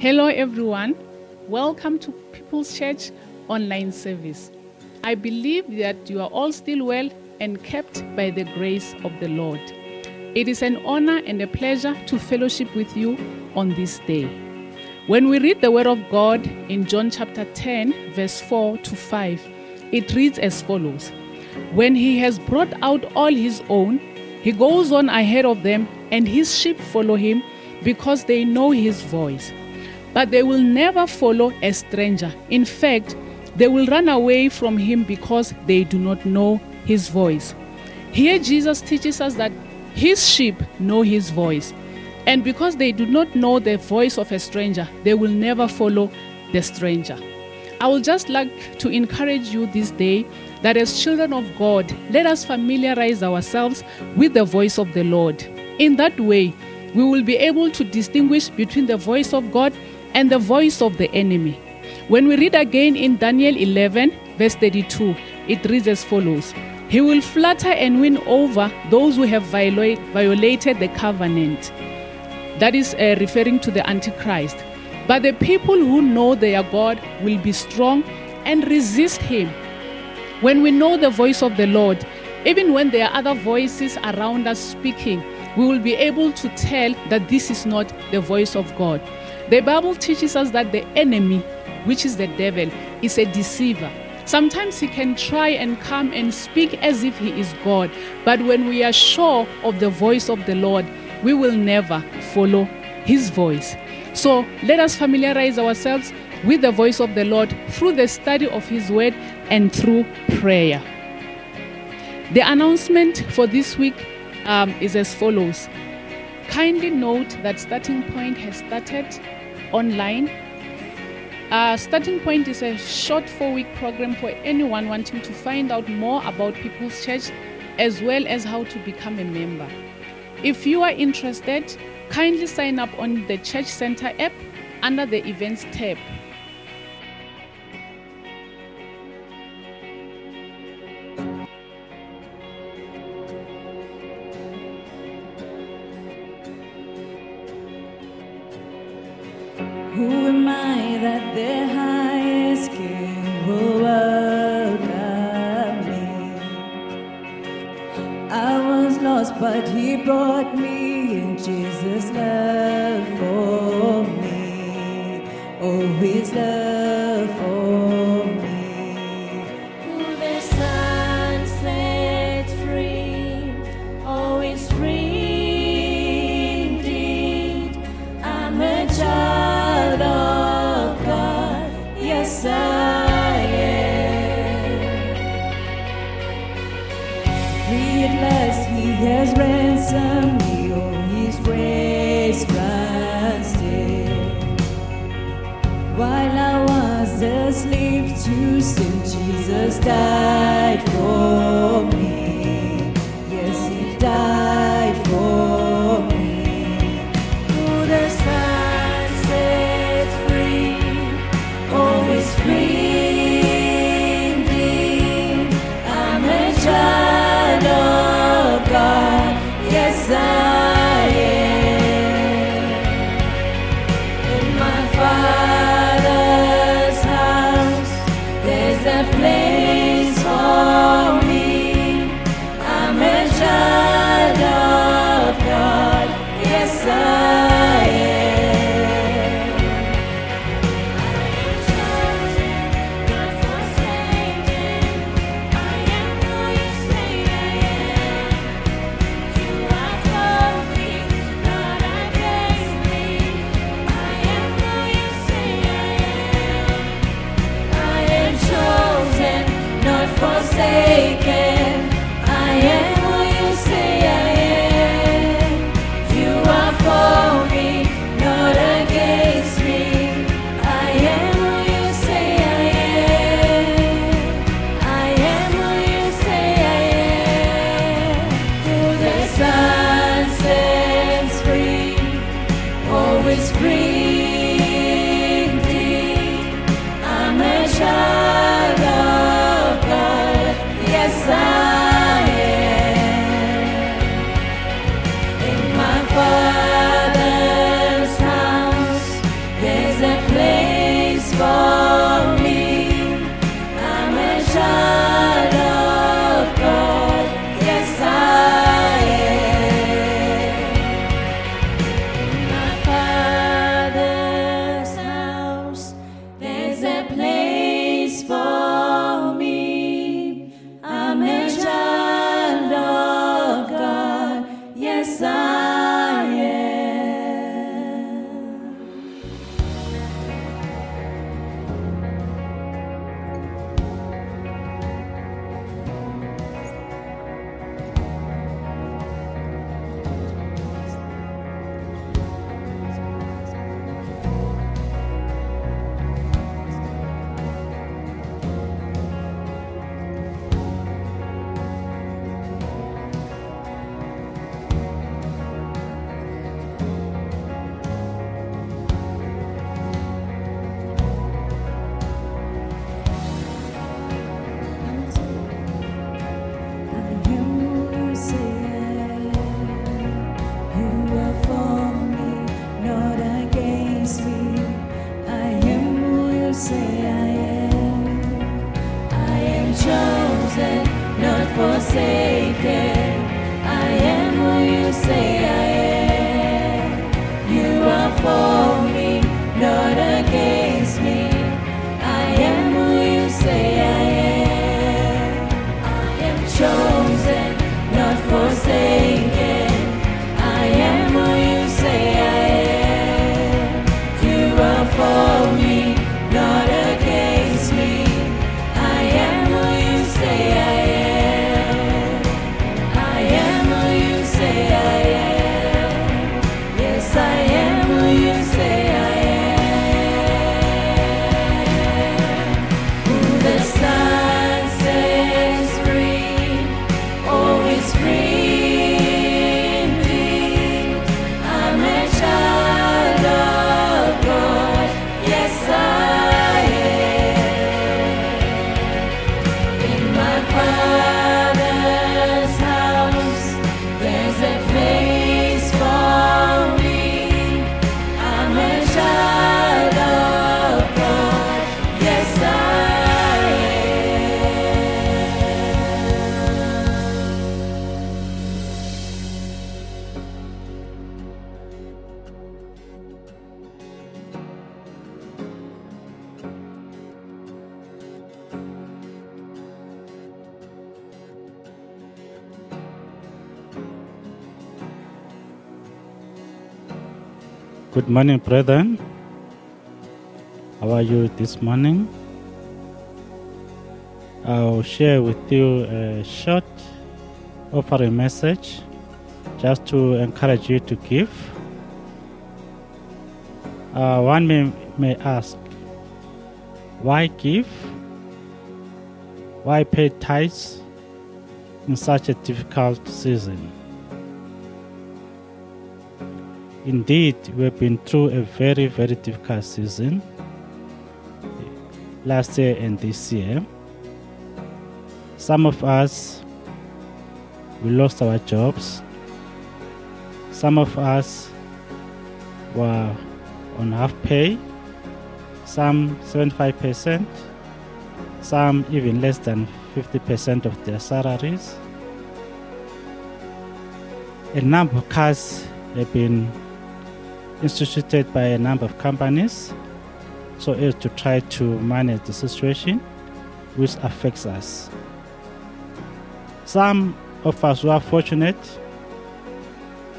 Hello, everyone. Welcome to People's Church online service. I believe that you are all still well and kept by the grace of the Lord. It is an honor and a pleasure to fellowship with you on this day. When we read the Word of God in John chapter 10, verse 4 to 5, it reads as follows When he has brought out all his own, he goes on ahead of them, and his sheep follow him because they know his voice. But they will never follow a stranger. In fact, they will run away from him because they do not know his voice. Here, Jesus teaches us that his sheep know his voice. And because they do not know the voice of a stranger, they will never follow the stranger. I would just like to encourage you this day that as children of God, let us familiarize ourselves with the voice of the Lord. In that way, we will be able to distinguish between the voice of God and the voice of the enemy. When we read again in Daniel 11, verse 32, it reads as follows He will flatter and win over those who have violate, violated the covenant. That is uh, referring to the Antichrist. But the people who know their God will be strong and resist him. When we know the voice of the Lord, even when there are other voices around us speaking, we will be able to tell that this is not the voice of God. The Bible teaches us that the enemy, which is the devil, is a deceiver. Sometimes he can try and come and speak as if he is God, but when we are sure of the voice of the Lord, we will never follow his voice. So let us familiarize ourselves with the voice of the Lord through the study of his word and through prayer. The announcement for this week um, is as follows. Kindly note that Starting Point has started online. Uh, Starting Point is a short four week program for anyone wanting to find out more about People's Church as well as how to become a member. If you are interested, kindly sign up on the Church Center app under the Events tab. Who am I that the highest king will welcome me? I was lost, but he brought me in Jesus' love for me. Oh, his love Jesus died for for Good morning, brethren. How are you this morning? I'll share with you a short offering message just to encourage you to give. Uh, one may, may ask, why give? Why pay tithes in such a difficult season? Indeed, we've been through a very, very difficult season last year and this year. Some of us, we lost our jobs. Some of us were on half pay, some 75%, some even less than 50% of their salaries. A number of cuts have been instituted by a number of companies so as to try to manage the situation which affects us. Some of us who are fortunate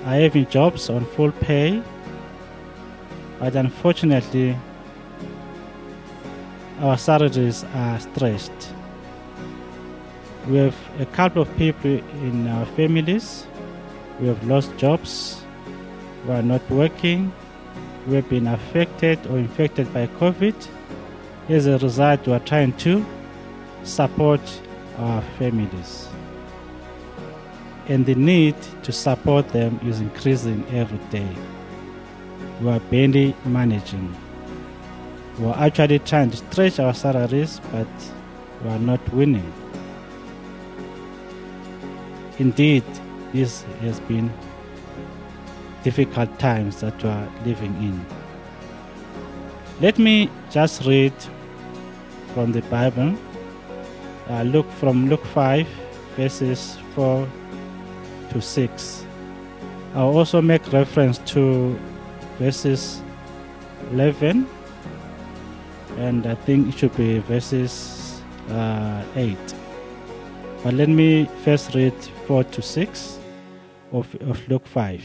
are having jobs on full pay, but unfortunately, our salaries are stretched. We have a couple of people in our families who have lost jobs, who are not working, have been affected or infected by COVID. As a result, we are trying to support our families. And the need to support them is increasing every day. We are barely managing. We are actually trying to stretch our salaries, but we are not winning. Indeed, this has been difficult times that we are living in. Let me just read from the Bible. Uh, look from Luke 5, verses 4 to 6. I'll also make reference to verses 11, and I think it should be verses uh, 8. But let me first read 4 to 6. of, of Luke 5.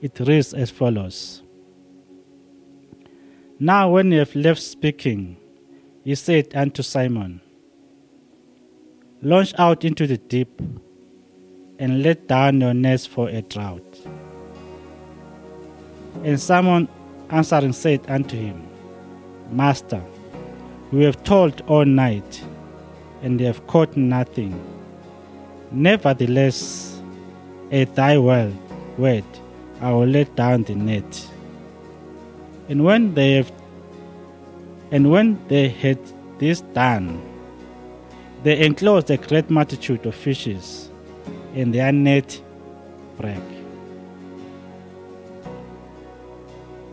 It reads as follows Now, when he have left speaking, he said unto Simon, Launch out into the deep and let down your nets for a drought. And Simon answering said unto him, Master, we have toiled all night and have caught nothing. Nevertheless, at thy word, I will let down the net. And when they have and when they had this done, they enclosed a great multitude of fishes, and their net broke.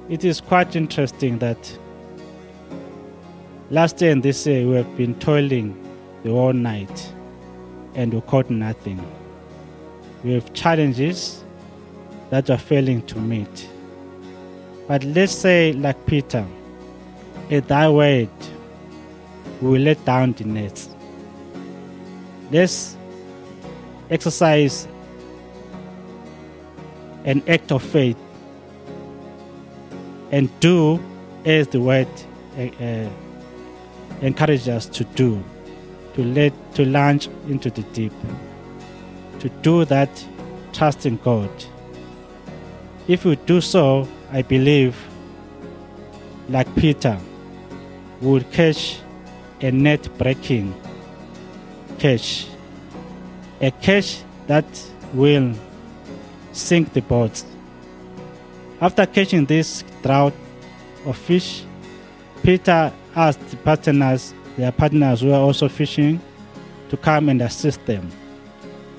It is quite interesting that last year and this year we have been toiling the whole night and we caught nothing. We have challenges that are failing to meet. But let's say, like Peter, at thy word, we will let down the nets. Let's exercise an act of faith and do as the word uh, uh, encourages us to do to let to launch into the deep to do that trusting god if we do so i believe like peter will catch a net breaking catch a catch that will sink the boat after catching this drought of fish peter asked the partners their partners who were also fishing to come and assist them.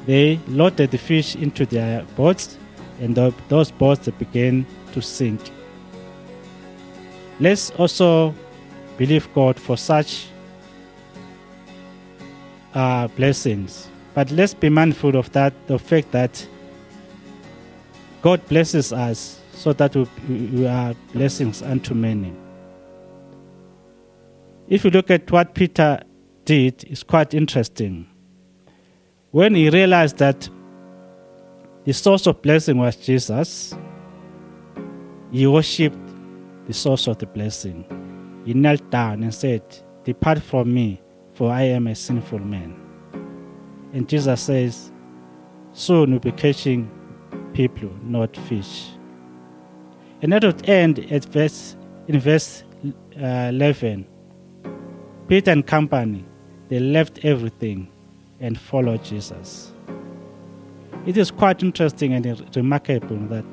They loaded the fish into their boats, and the, those boats began to sink. Let's also believe God for such uh, blessings, but let's be mindful of that the fact that God blesses us so that we, we are blessings unto many. If you look at what Peter did, it's quite interesting. When he realized that the source of blessing was Jesus, he worshipped the source of the blessing. He knelt down and said, Depart from me, for I am a sinful man. And Jesus says, Soon we'll be catching people, not fish. And that would end at verse, in verse uh, 11. Peter and company, they left everything and followed Jesus. It is quite interesting and remarkable that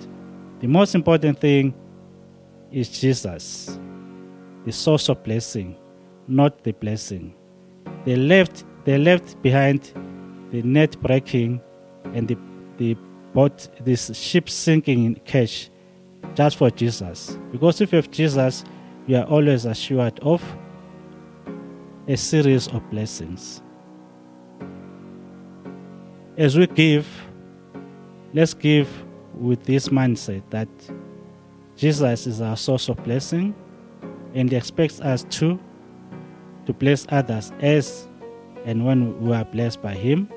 the most important thing is Jesus, the source of blessing, not the blessing. They left, they left behind the net breaking and the, the boat, this ship sinking in cash just for Jesus. Because if you have Jesus, you are always assured of a series of blessings. As we give, let's give with this mindset that Jesus is our source of blessing and he expects us to to bless others as and when we are blessed by him.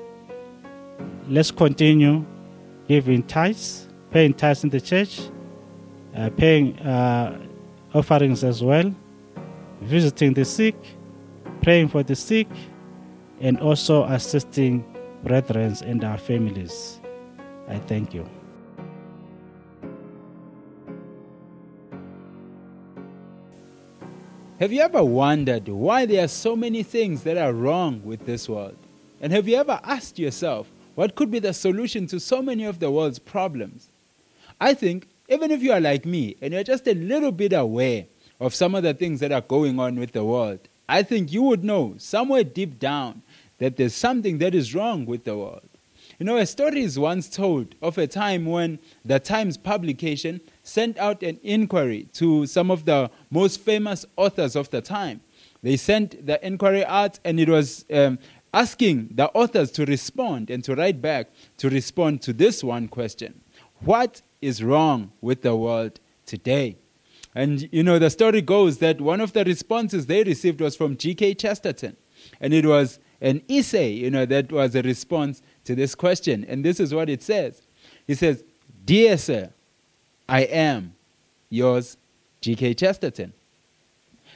Let's continue giving tithes, paying tithes in the church, uh, paying uh, offerings as well, visiting the sick, praying for the sick, and also assisting brethren and our families. I thank you. Have you ever wondered why there are so many things that are wrong with this world? And have you ever asked yourself what could be the solution to so many of the world's problems? I think even if you are like me and you're just a little bit aware of some of the things that are going on with the world, I think you would know somewhere deep down that there's something that is wrong with the world. You know, a story is once told of a time when the Times publication sent out an inquiry to some of the most famous authors of the time. They sent the inquiry out, and it was um, asking the authors to respond and to write back to respond to this one question What is wrong with the world today? And you know, the story goes that one of the responses they received was from G.K. Chesterton. And it was an essay, you know, that was a response to this question. And this is what it says He says, Dear sir, I am yours, G.K. Chesterton.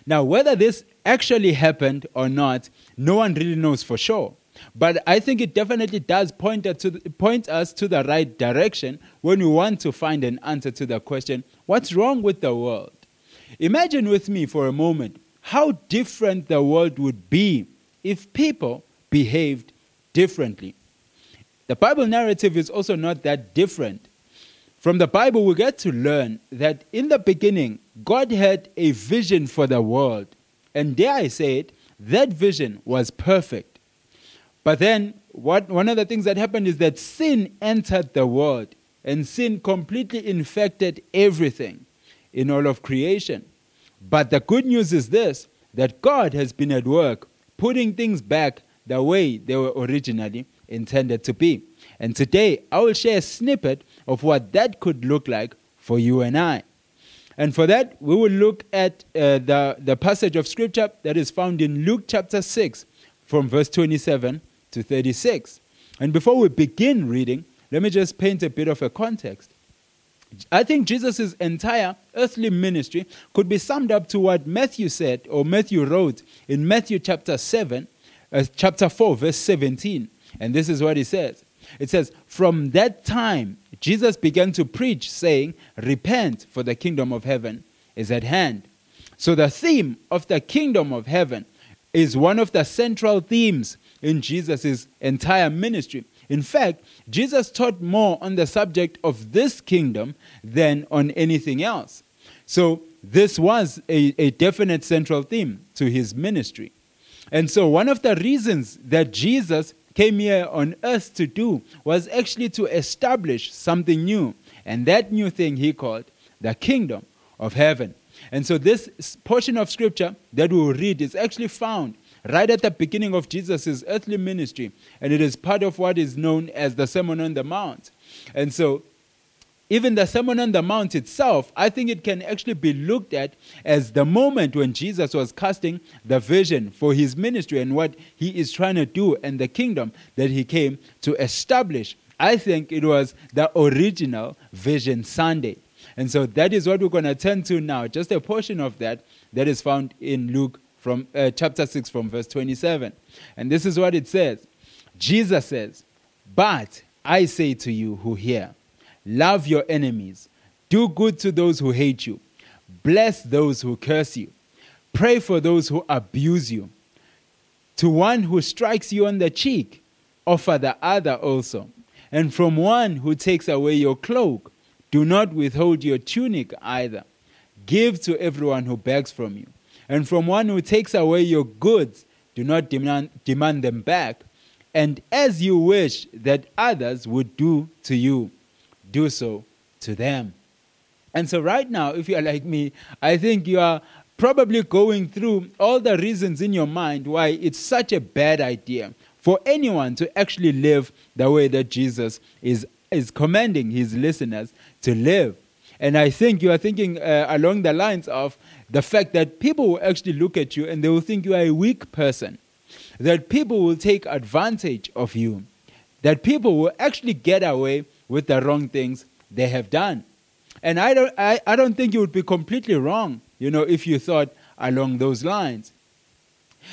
Now, whether this actually happened or not, no one really knows for sure. But I think it definitely does point, the, point us to the right direction when we want to find an answer to the question what's wrong with the world? Imagine with me for a moment how different the world would be if people behaved differently. The Bible narrative is also not that different. From the Bible, we get to learn that in the beginning, God had a vision for the world. And dare I say it, that vision was perfect. But then, what, one of the things that happened is that sin entered the world, and sin completely infected everything in all of creation. But the good news is this that God has been at work putting things back the way they were originally intended to be. And today, I will share a snippet of what that could look like for you and I. And for that, we will look at uh, the, the passage of scripture that is found in Luke chapter 6, from verse 27 to 36. And before we begin reading, let me just paint a bit of a context. I think Jesus' entire earthly ministry could be summed up to what Matthew said, or Matthew wrote in Matthew chapter 7, uh, chapter 4, verse 17. And this is what he says It says, From that time, Jesus began to preach, saying, Repent, for the kingdom of heaven is at hand. So, the theme of the kingdom of heaven is one of the central themes in Jesus' entire ministry. In fact, Jesus taught more on the subject of this kingdom than on anything else. So, this was a, a definite central theme to his ministry. And so, one of the reasons that Jesus came here on earth to do was actually to establish something new. And that new thing he called the kingdom of heaven. And so, this portion of scripture that we will read is actually found right at the beginning of Jesus' earthly ministry. And it is part of what is known as the Sermon on the Mount. And so, even the Sermon on the Mount itself, I think it can actually be looked at as the moment when Jesus was casting the vision for his ministry and what he is trying to do and the kingdom that he came to establish. I think it was the original Vision Sunday. And so that is what we're going to turn to now, just a portion of that that is found in Luke from uh, chapter 6 from verse 27. And this is what it says. Jesus says, "But I say to you who hear, love your enemies, do good to those who hate you, bless those who curse you, pray for those who abuse you. To one who strikes you on the cheek, offer the other also. And from one who takes away your cloak, do not withhold your tunic either. Give to everyone who begs from you. And from one who takes away your goods, do not demand, demand them back. And as you wish that others would do to you, do so to them. And so, right now, if you are like me, I think you are probably going through all the reasons in your mind why it's such a bad idea for anyone to actually live the way that Jesus is, is commanding his listeners to live. And I think you are thinking uh, along the lines of the fact that people will actually look at you and they will think you are a weak person, that people will take advantage of you, that people will actually get away with the wrong things they have done. And I don't, I, I don't think you would be completely wrong, you know, if you thought along those lines.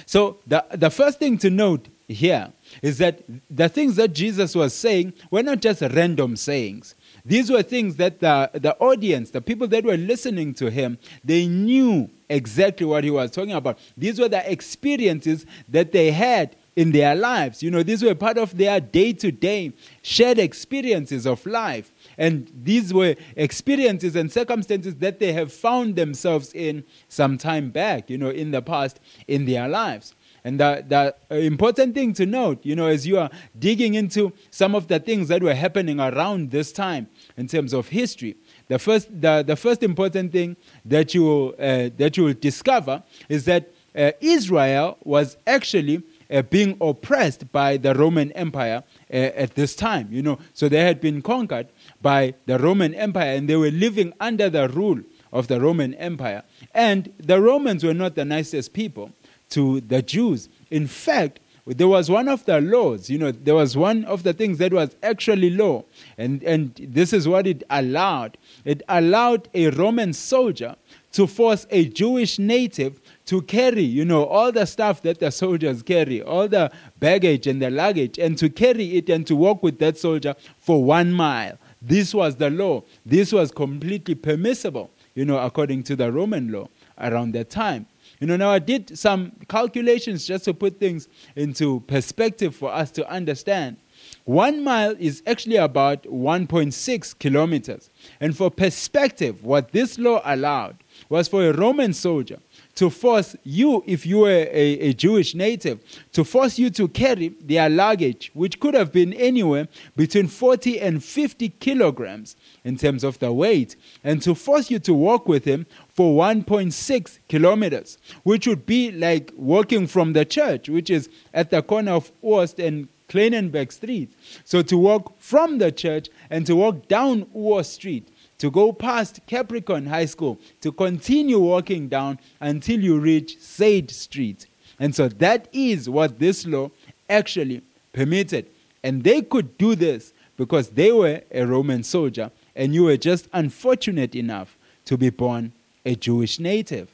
So the, the first thing to note here is that the things that Jesus was saying were not just random sayings. These were things that the, the audience, the people that were listening to him, they knew exactly what he was talking about. These were the experiences that they had in their lives. You know, these were part of their day to day shared experiences of life. And these were experiences and circumstances that they have found themselves in some time back, you know, in the past in their lives. And the, the important thing to note, you know, as you are digging into some of the things that were happening around this time in terms of history, the first, the, the first important thing that you, will, uh, that you will discover is that uh, Israel was actually uh, being oppressed by the Roman Empire uh, at this time. You know, so they had been conquered by the Roman Empire and they were living under the rule of the Roman Empire. And the Romans were not the nicest people to the Jews. In fact, there was one of the laws, you know, there was one of the things that was actually law, and, and this is what it allowed. It allowed a Roman soldier to force a Jewish native to carry, you know, all the stuff that the soldiers carry, all the baggage and the luggage, and to carry it and to walk with that soldier for one mile. This was the law. This was completely permissible, you know, according to the Roman law around that time. You know, now I did some calculations just to put things into perspective for us to understand. One mile is actually about 1.6 kilometers. And for perspective, what this law allowed was for a Roman soldier to force you, if you were a, a, Jewish native, to force you to carry their luggage, which could have been anywhere between 40 and 50 kilograms in terms of the weight, and to force you to walk with him for 1.6 kilometers, which would be like walking from the church, which is at the corner of Oost and Kleinenberg Street. So to walk from the church and to walk down Oost Street to go past Capricorn High School, to continue walking down until you reach Sade Street. And so that is what this law actually permitted. And they could do this because they were a Roman soldier and you were just unfortunate enough to be born a Jewish native.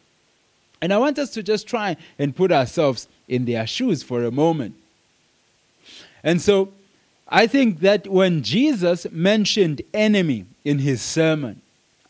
And I want us to just try and put ourselves in their shoes for a moment. And so I think that when Jesus mentioned enemy in his sermon,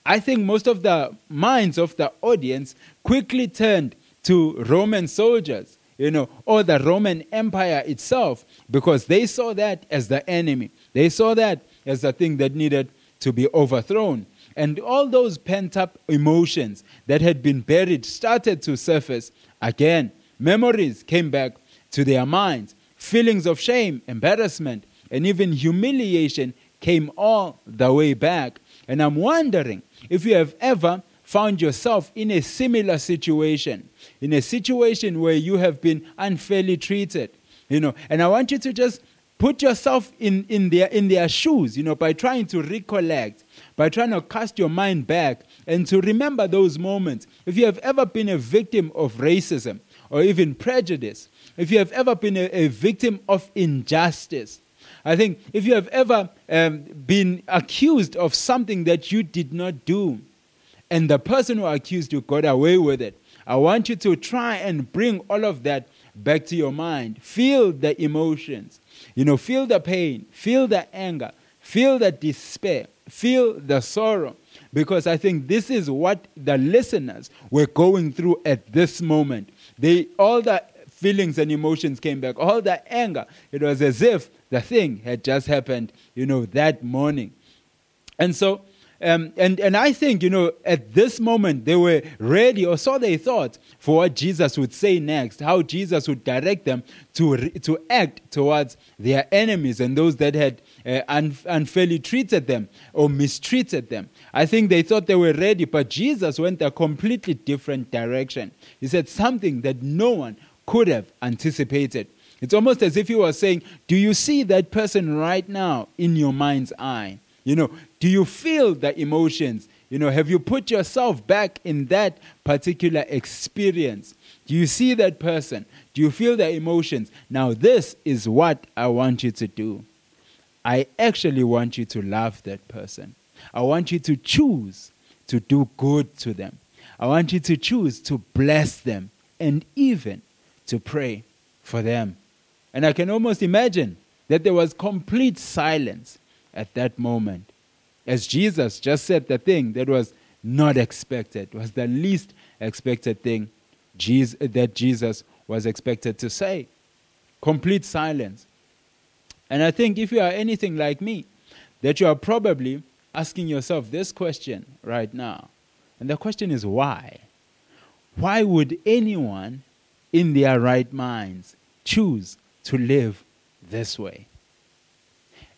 I think most of the minds of the audience quickly turned to Roman soldiers, you know, or the Roman Empire itself, because they saw that as the enemy. They saw that as the thing that needed to be overthrown. And all those pent up emotions that had been buried started to surface again. Memories came back to their minds. Feelings of shame, embarrassment, and even humiliation came all the way back. And I'm wondering if you have ever found yourself in a similar situation, in a situation where you have been unfairly treated, you know, and I want you to just put yourself in, in, their, in their shoes, you know, by trying to recollect, by trying to cast your mind back and to remember those moments. If you have ever been a victim of racism or even prejudice, if you have ever been a, a victim of injustice, I think if you have ever um, been accused of something that you did not do, and the person who accused you got away with it, I want you to try and bring all of that back to your mind. Feel the emotions. You know, feel the pain, feel the anger, feel the despair, feel the sorrow. Because I think this is what the listeners were going through at this moment. They all the feelings and emotions came back, all the anger. It was as if the thing had just happened, you know, that morning. And so, um, and, and I think, you know, at this moment they were ready, or so they thought, for what Jesus would say next, how Jesus would direct them to, to act towards their enemies and those that had uh, un, unfairly treated them or mistreated them. I think they thought they were ready, but Jesus went a completely different direction. He said something that no one could have anticipated. It's almost as if he was saying, Do you see that person right now in your mind's eye? You know, do you feel the emotions? You know, have you put yourself back in that particular experience? Do you see that person? Do you feel the emotions? Now, this is what I want you to do. I actually want you to love that person. I want you to choose to do good to them. I want you to choose to bless them and even to pray for them. And I can almost imagine that there was complete silence at that moment as Jesus just said the thing that was not expected, was the least expected thing Jesus, that Jesus was expected to say. Complete silence. And I think if you are anything like me, that you are probably asking yourself this question right now. And the question is why? Why would anyone in their right minds choose to live this way?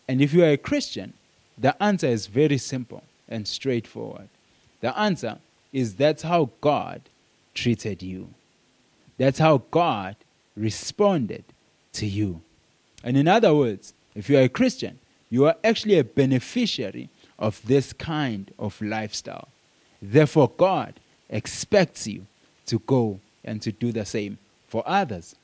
And if you are a Christian, the answer is very simple and straightforward. The answer is that's how God treated you. That's how God responded to you. And in other words, if you are a Christian, you are actually a beneficiary of this kind of lifestyle. Therefore, God expects you to go and to do the same for others.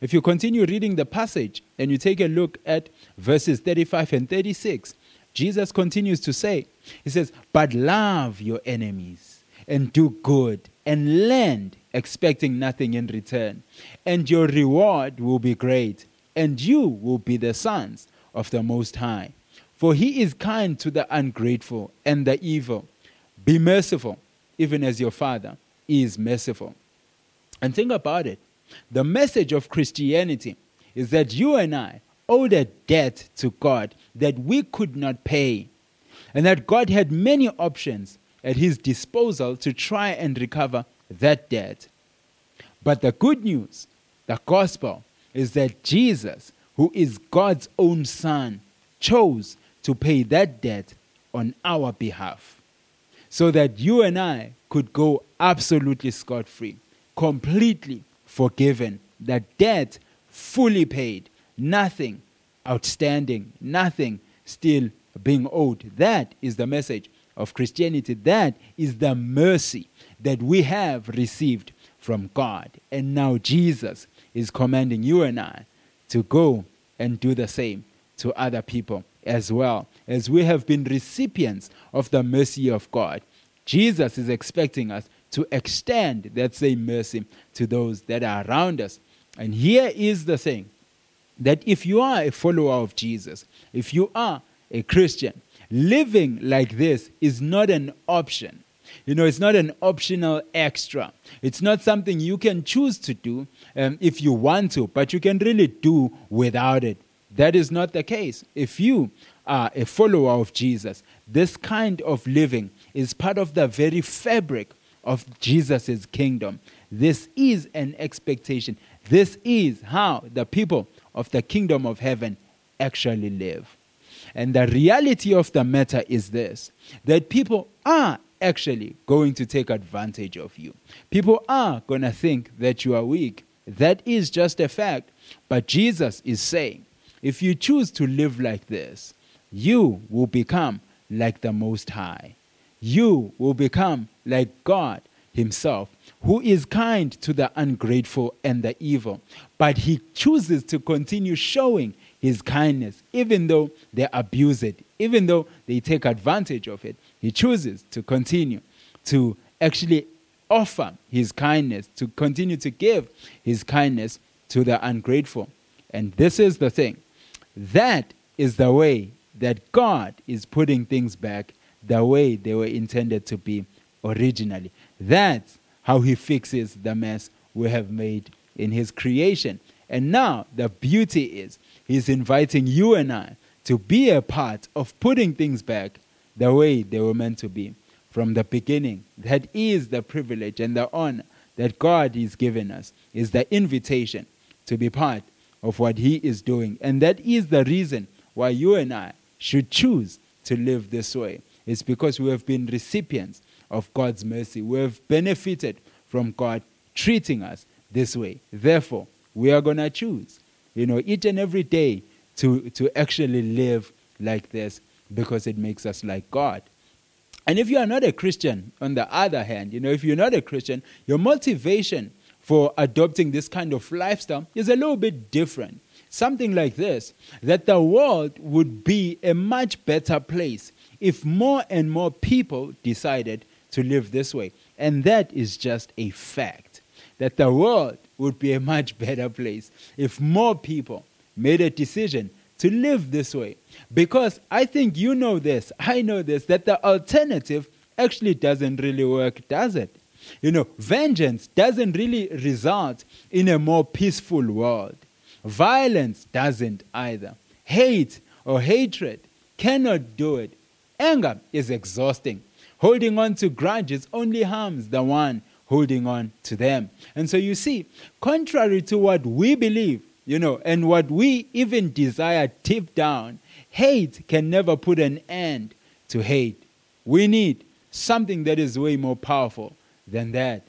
If you continue reading the passage and you take a look at verses 35 and 36, Jesus continues to say, He says, But love your enemies and do good and lend, expecting nothing in return. And your reward will be great, and you will be the sons of the Most High. For he is kind to the ungrateful and the evil. Be merciful, even as your Father is merciful. And think about it. The message of Christianity is that you and I owed a debt to God that we could not pay, and that God had many options at his disposal to try and recover that debt. But the good news, the gospel, is that Jesus, who is God's own Son, chose to pay that debt on our behalf so that you and I could go absolutely scot free, completely forgiven, the debt fully paid, nothing outstanding, nothing still being owed. That is the message of Christianity. That is the mercy that we have received from God. And now Jesus is commanding you and I to go and do the same to other people as well. As we have been recipients of the mercy of God, Jesus is expecting us to extend that same mercy to those that are around us. And here is the thing that if you are a follower of Jesus, if you are a Christian, living like this is not an option. You know, it's not an optional extra. It's not something you can choose to do um, if you want to, but you can really do without it. That is not the case. If you are a follower of Jesus, this kind of living is part of the very fabric of Jesus' kingdom. This is an expectation. This is how the people of the kingdom of heaven actually live. And the reality of the matter is this that people are actually going to take advantage of you. People are going to think that you are weak. That is just a fact. But Jesus is saying, if you choose to live like this, you will become like the Most High. You will become like God Himself, who is kind to the ungrateful and the evil. But He chooses to continue showing His kindness, even though they abuse it, even though they take advantage of it. He chooses to continue to actually offer His kindness, to continue to give His kindness to the ungrateful. And this is the thing that is the way that God is putting things back the way they were intended to be originally. That's how He fixes the mess we have made in His creation. And now the beauty is He's inviting you and I to be a part of putting things back the way they were meant to be from the beginning. That is the privilege and the honor that God is giving us, is the invitation to be part of what He is doing. And that is the reason why you and I should choose to live this way. It's because we have been recipients of God's mercy. We have benefited from God treating us this way. Therefore, we are going to choose, you know, each and every day to, to actually live like this because it makes us like God. And if you are not a Christian, on the other hand, you know, if you're not a Christian, your motivation for adopting this kind of lifestyle is a little bit different. Something like this that the world would be a much better place if more and more people decided to live this way. And that is just a fact that the world would be a much better place if more people made a decision to live this way. Because I think you know this, I know this, that the alternative actually doesn't really work, does it? You know, vengeance doesn't really result in a more peaceful world. Violence doesn't either. Hate or hatred cannot do it. Anger is exhausting. Holding on to grudges only harms the one holding on to them. And so you see, contrary to what we believe, you know, and what we even desire deep down, hate can never put an end to hate. We need something that is way more powerful than that.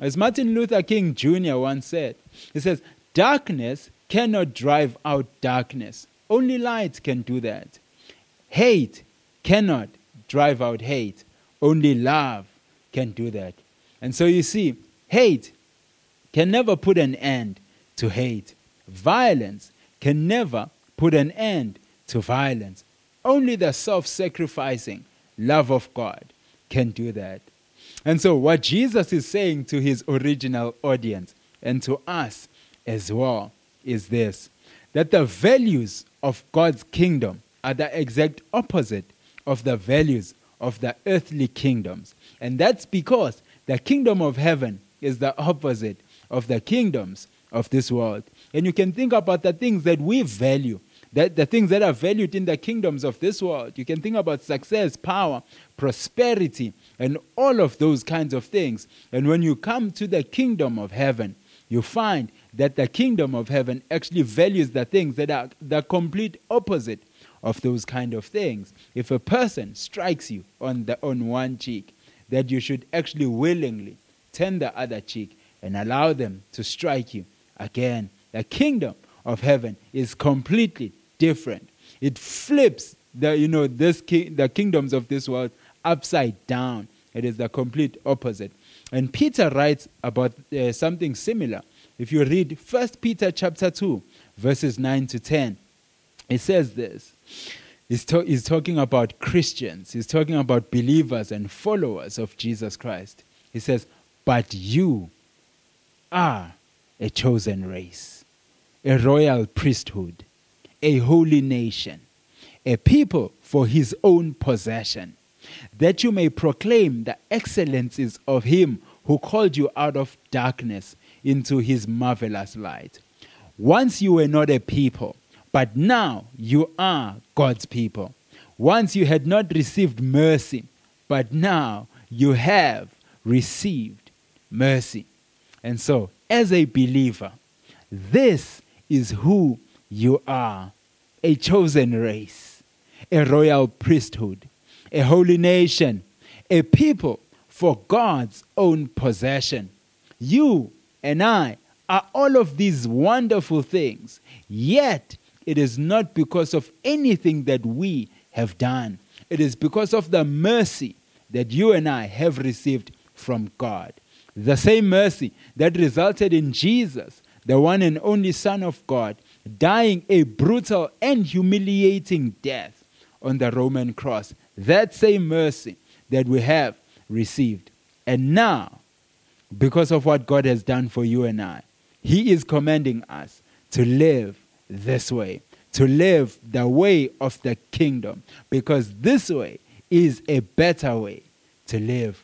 As Martin Luther King Jr. once said, he says, Darkness cannot drive out darkness. Only light can do that. Hate cannot drive out hate. Only love can do that. And so you see, hate can never put an end to hate. violence can never put an end to violence. Only the self sacrificing love of God can do that. And so, what Jesus is saying to his original audience and to us as well is this that the values of God's kingdom are the exact opposite of the values of the earthly kingdoms. And that's because the kingdom of heaven is the opposite of the kingdoms of this world. And you can think about the things that we value, that the things that are valued in the kingdoms of this world. You can think about success, power, prosperity, and all of those kinds of things. And when you come to the kingdom of heaven, you find that the kingdom of heaven actually values the things that are the complete opposite of those kind of things. If a person strikes you on the on one cheek, that you should actually willingly turn the other cheek and allow them to strike you again. The kingdom of heaven is completely different. It flips the you know this ki- the kingdoms of this world upside down. It is the complete opposite. And Peter writes about uh, something similar. If you read 1 Peter chapter 2 verses 9 to 10, it says this. He's, to- he's talking about Christians. He's talking about believers and followers of Jesus Christ. He says, "But you are a chosen race, a royal priesthood, a holy nation, a people for his own possession, that you may proclaim the excellencies of him who called you out of darkness into his marvelous light. Once you were not a people, but now you are God's people. Once you had not received mercy, but now you have received mercy. And so, as a believer, this is who you are a chosen race, a royal priesthood, a holy nation, a people for God's own possession. You and I are all of these wonderful things, yet it is not because of anything that we have done. It is because of the mercy that you and I have received from God. The same mercy that resulted in Jesus, the one and only Son of God, dying a brutal and humiliating death on the Roman cross. That same mercy that we have received. And now, because of what God has done for you and I, He is commanding us to live this way, to live the way of the kingdom, because this way is a better way to live.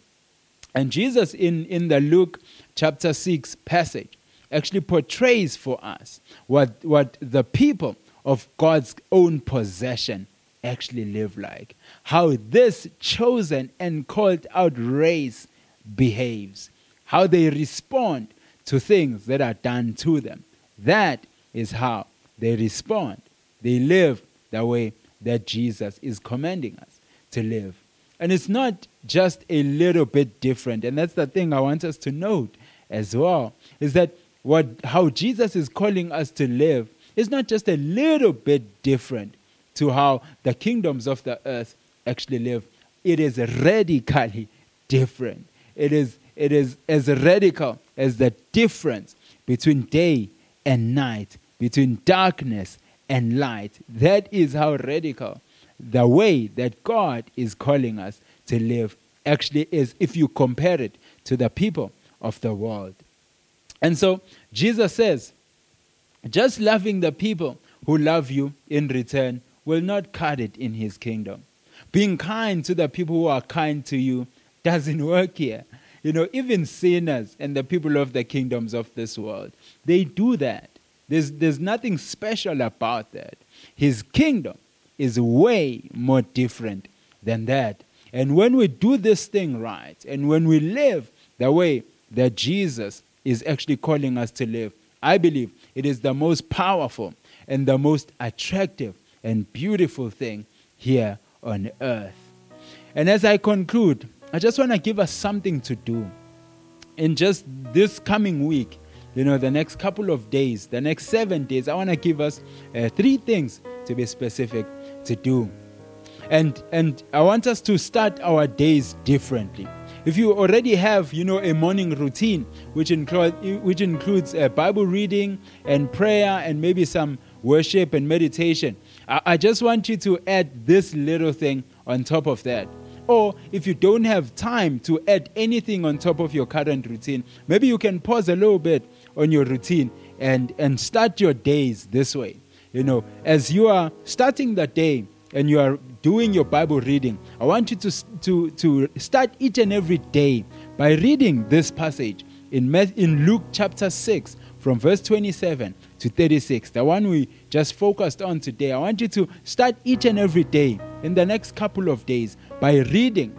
And Jesus, in, in the Luke chapter 6 passage, actually portrays for us what, what the people of God's own possession actually live like. How this chosen and called out race behaves, how they respond to things that are done to them. That is how they respond. They live the way that Jesus is commanding us to live. And it's not just a little bit different. And that's the thing I want us to note as well is that what, how Jesus is calling us to live is not just a little bit different to how the kingdoms of the earth actually live. It is radically different. It is, it is as radical as the difference between day and night, between darkness and light. That is how radical the way that God is calling us to live actually is if you compare it to the people of the world. And so Jesus says, just loving the people who love you in return will not cut it in his kingdom. Being kind to the people who are kind to you doesn't work here. You know, even sinners and the people of the kingdoms of this world, they do that. There's, there's nothing special about that. His kingdom is way more different than that. And when we do this thing right, and when we live the way that Jesus is actually calling us to live, I believe it is the most powerful and the most attractive and beautiful thing here on earth. And as I conclude, I just want to give us something to do. In just this coming week, you know, the next couple of days, the next seven days, I want to give us uh, three things to be specific to do. And, and I want us to start our days differently. if you already have, you know, a morning routine, which, include, which includes uh, Bible reading and prayer and maybe some worship and meditation, I, I just want you to add this little thing on top of that. Or if you don't have time to add anything on top of your current routine, maybe you can pause a little bit on your routine and, and start your days this way. You know, as you are starting the day and you are doing your Bible reading, I want you to, to, to start each and every day by reading this passage in, in Luke chapter 6 from verse 27 to 36, the one we just focused on today. I want you to start each and every day in the next couple of days by reading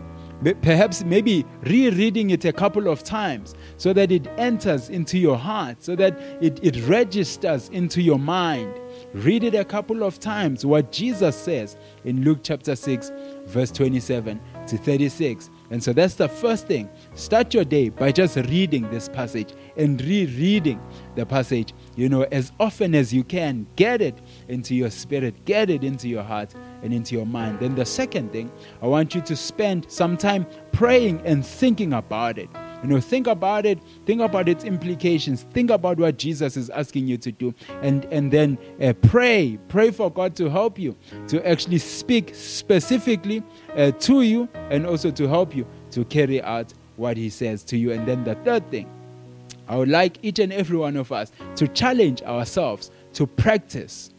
perhaps maybe rereading it a couple of times so that it enters into your heart, so that it, it registers into your mind. Read it a couple of times, what Jesus says in Luke chapter 6, verse 27 to 36. And so that's the first thing. Start your day by just reading this passage and rereading the passage, you know, as often as you can. Get it into your spirit, get it into your heart and into your mind. Then the second thing, I want you to spend some time praying and thinking about it. You know, think about it, think about its implications, think about what Jesus is asking you to do, and, and then uh, pray. Pray for God to help you, to actually speak specifically uh, to you, and also to help you to carry out what He says to you. And then the third thing, I would like each and every one of us to challenge ourselves to practice,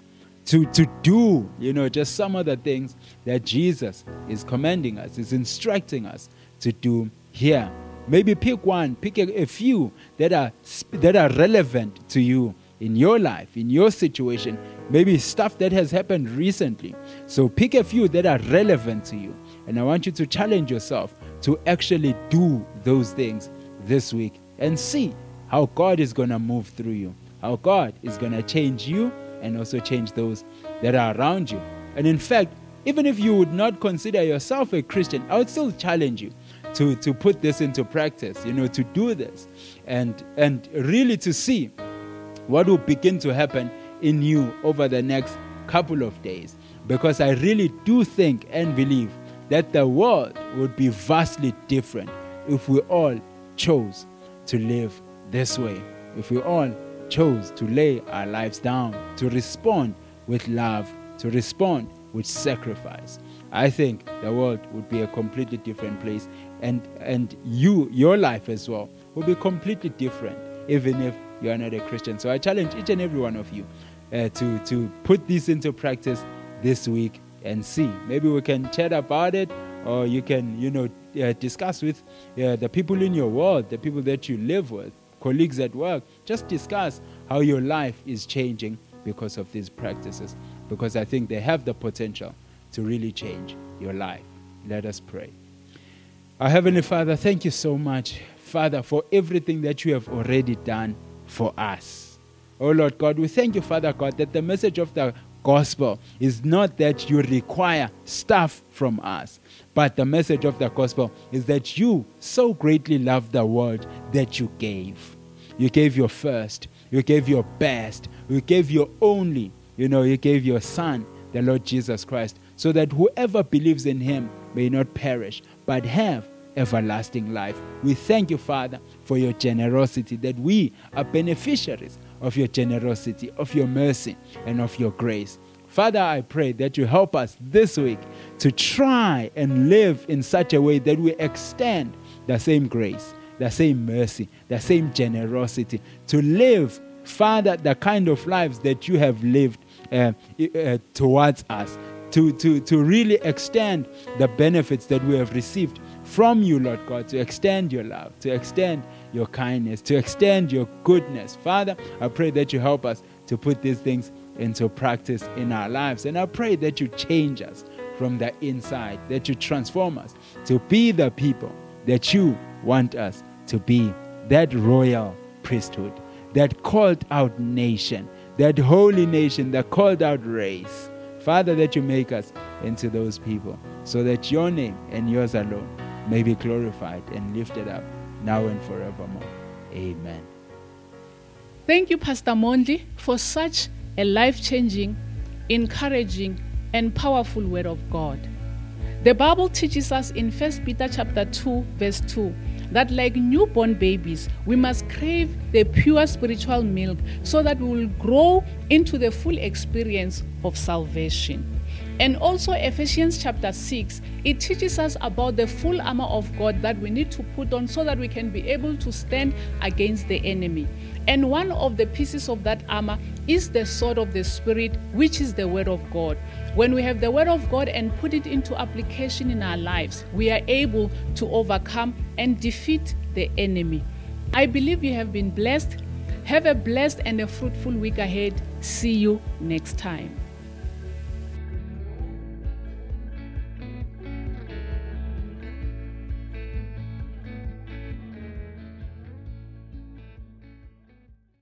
to, to do, you know, just some of the things that Jesus is commanding us, is instructing us to do here Maybe pick one, pick a, a few that are, that are relevant to you in your life, in your situation, maybe stuff that has happened recently. So pick a few that are relevant to you. And I want you to challenge yourself to actually do those things this week and see how God is going to move through you, how God is going to change you and also change those that are around you. And in fact, even if you would not consider yourself a Christian, I would still challenge you to, to put this into practice, you know, to do this and, and really to see what will begin to happen in you over the next couple of days. Because I really do think and believe that the world would be vastly different if we all chose to live this way. If we all chose to lay our lives down, to respond with love, to respond with sacrifice. I think the world would be a completely different place and and you your life as well will be completely different even if you are not a christian. So i challenge each and every one of you uh, to to put this into practice this week and see. Maybe we can chat about it or you can you know uh, discuss with uh, the people in your world the people that you live with colleagues at work just discuss how your life is changing because of these practices. Because i think they have the potential to really change your life. Let us pray. Our Heavenly Father, thank you so much, Father, for everything that you have already done for us. Oh Lord God, we thank you, Father God, that the message of the gospel is not that you require stuff from us, but the message of the gospel is that you so greatly love the world that you gave. You gave your first, you gave your best, you gave your only, you know, you gave your Son, the Lord Jesus Christ, so that whoever believes in him may not perish, but have everlasting life. We thank you, Father, for your generosity, that we are beneficiaries of your generosity, of your mercy, and of your grace. Father, I pray that you help us this week to try and live in such a way that we extend the same grace, the same mercy, the same generosity, to live, Father, the kind of lives that you have lived uh, uh, towards us to, to, to really extend the benefits that we have received from you, Lord God, to extend your love, to extend your kindness, to extend your goodness. Father, I pray that you help us to put these things into practice in our lives. And I pray that you change us from the inside, that you transform us to be the people that you want us to be, that royal priesthood, that called out nation, that holy nation, that called out race Father, that you make us into those people so that your name and yours alone may be glorified and lifted up now and forevermore. Amen. Thank you, Pastor Mondli, for such a life changing, encouraging, and powerful word of God. The Bible teaches us in 1 Peter chapter 2 verse 2 that like newborn babies we must crave the pure spiritual milk so that we will grow into the full experience of salvation. And also Ephesians chapter 6 it teaches us about the full armor of God that we need to put on so that we can be able to stand against the enemy. And one of the pieces of that armor is the sword of the Spirit, which is the Word of God. When we have the Word of God and put it into application in our lives, we are able to overcome and defeat the enemy. I believe you have been blessed. Have a blessed and a fruitful week ahead. See you next time.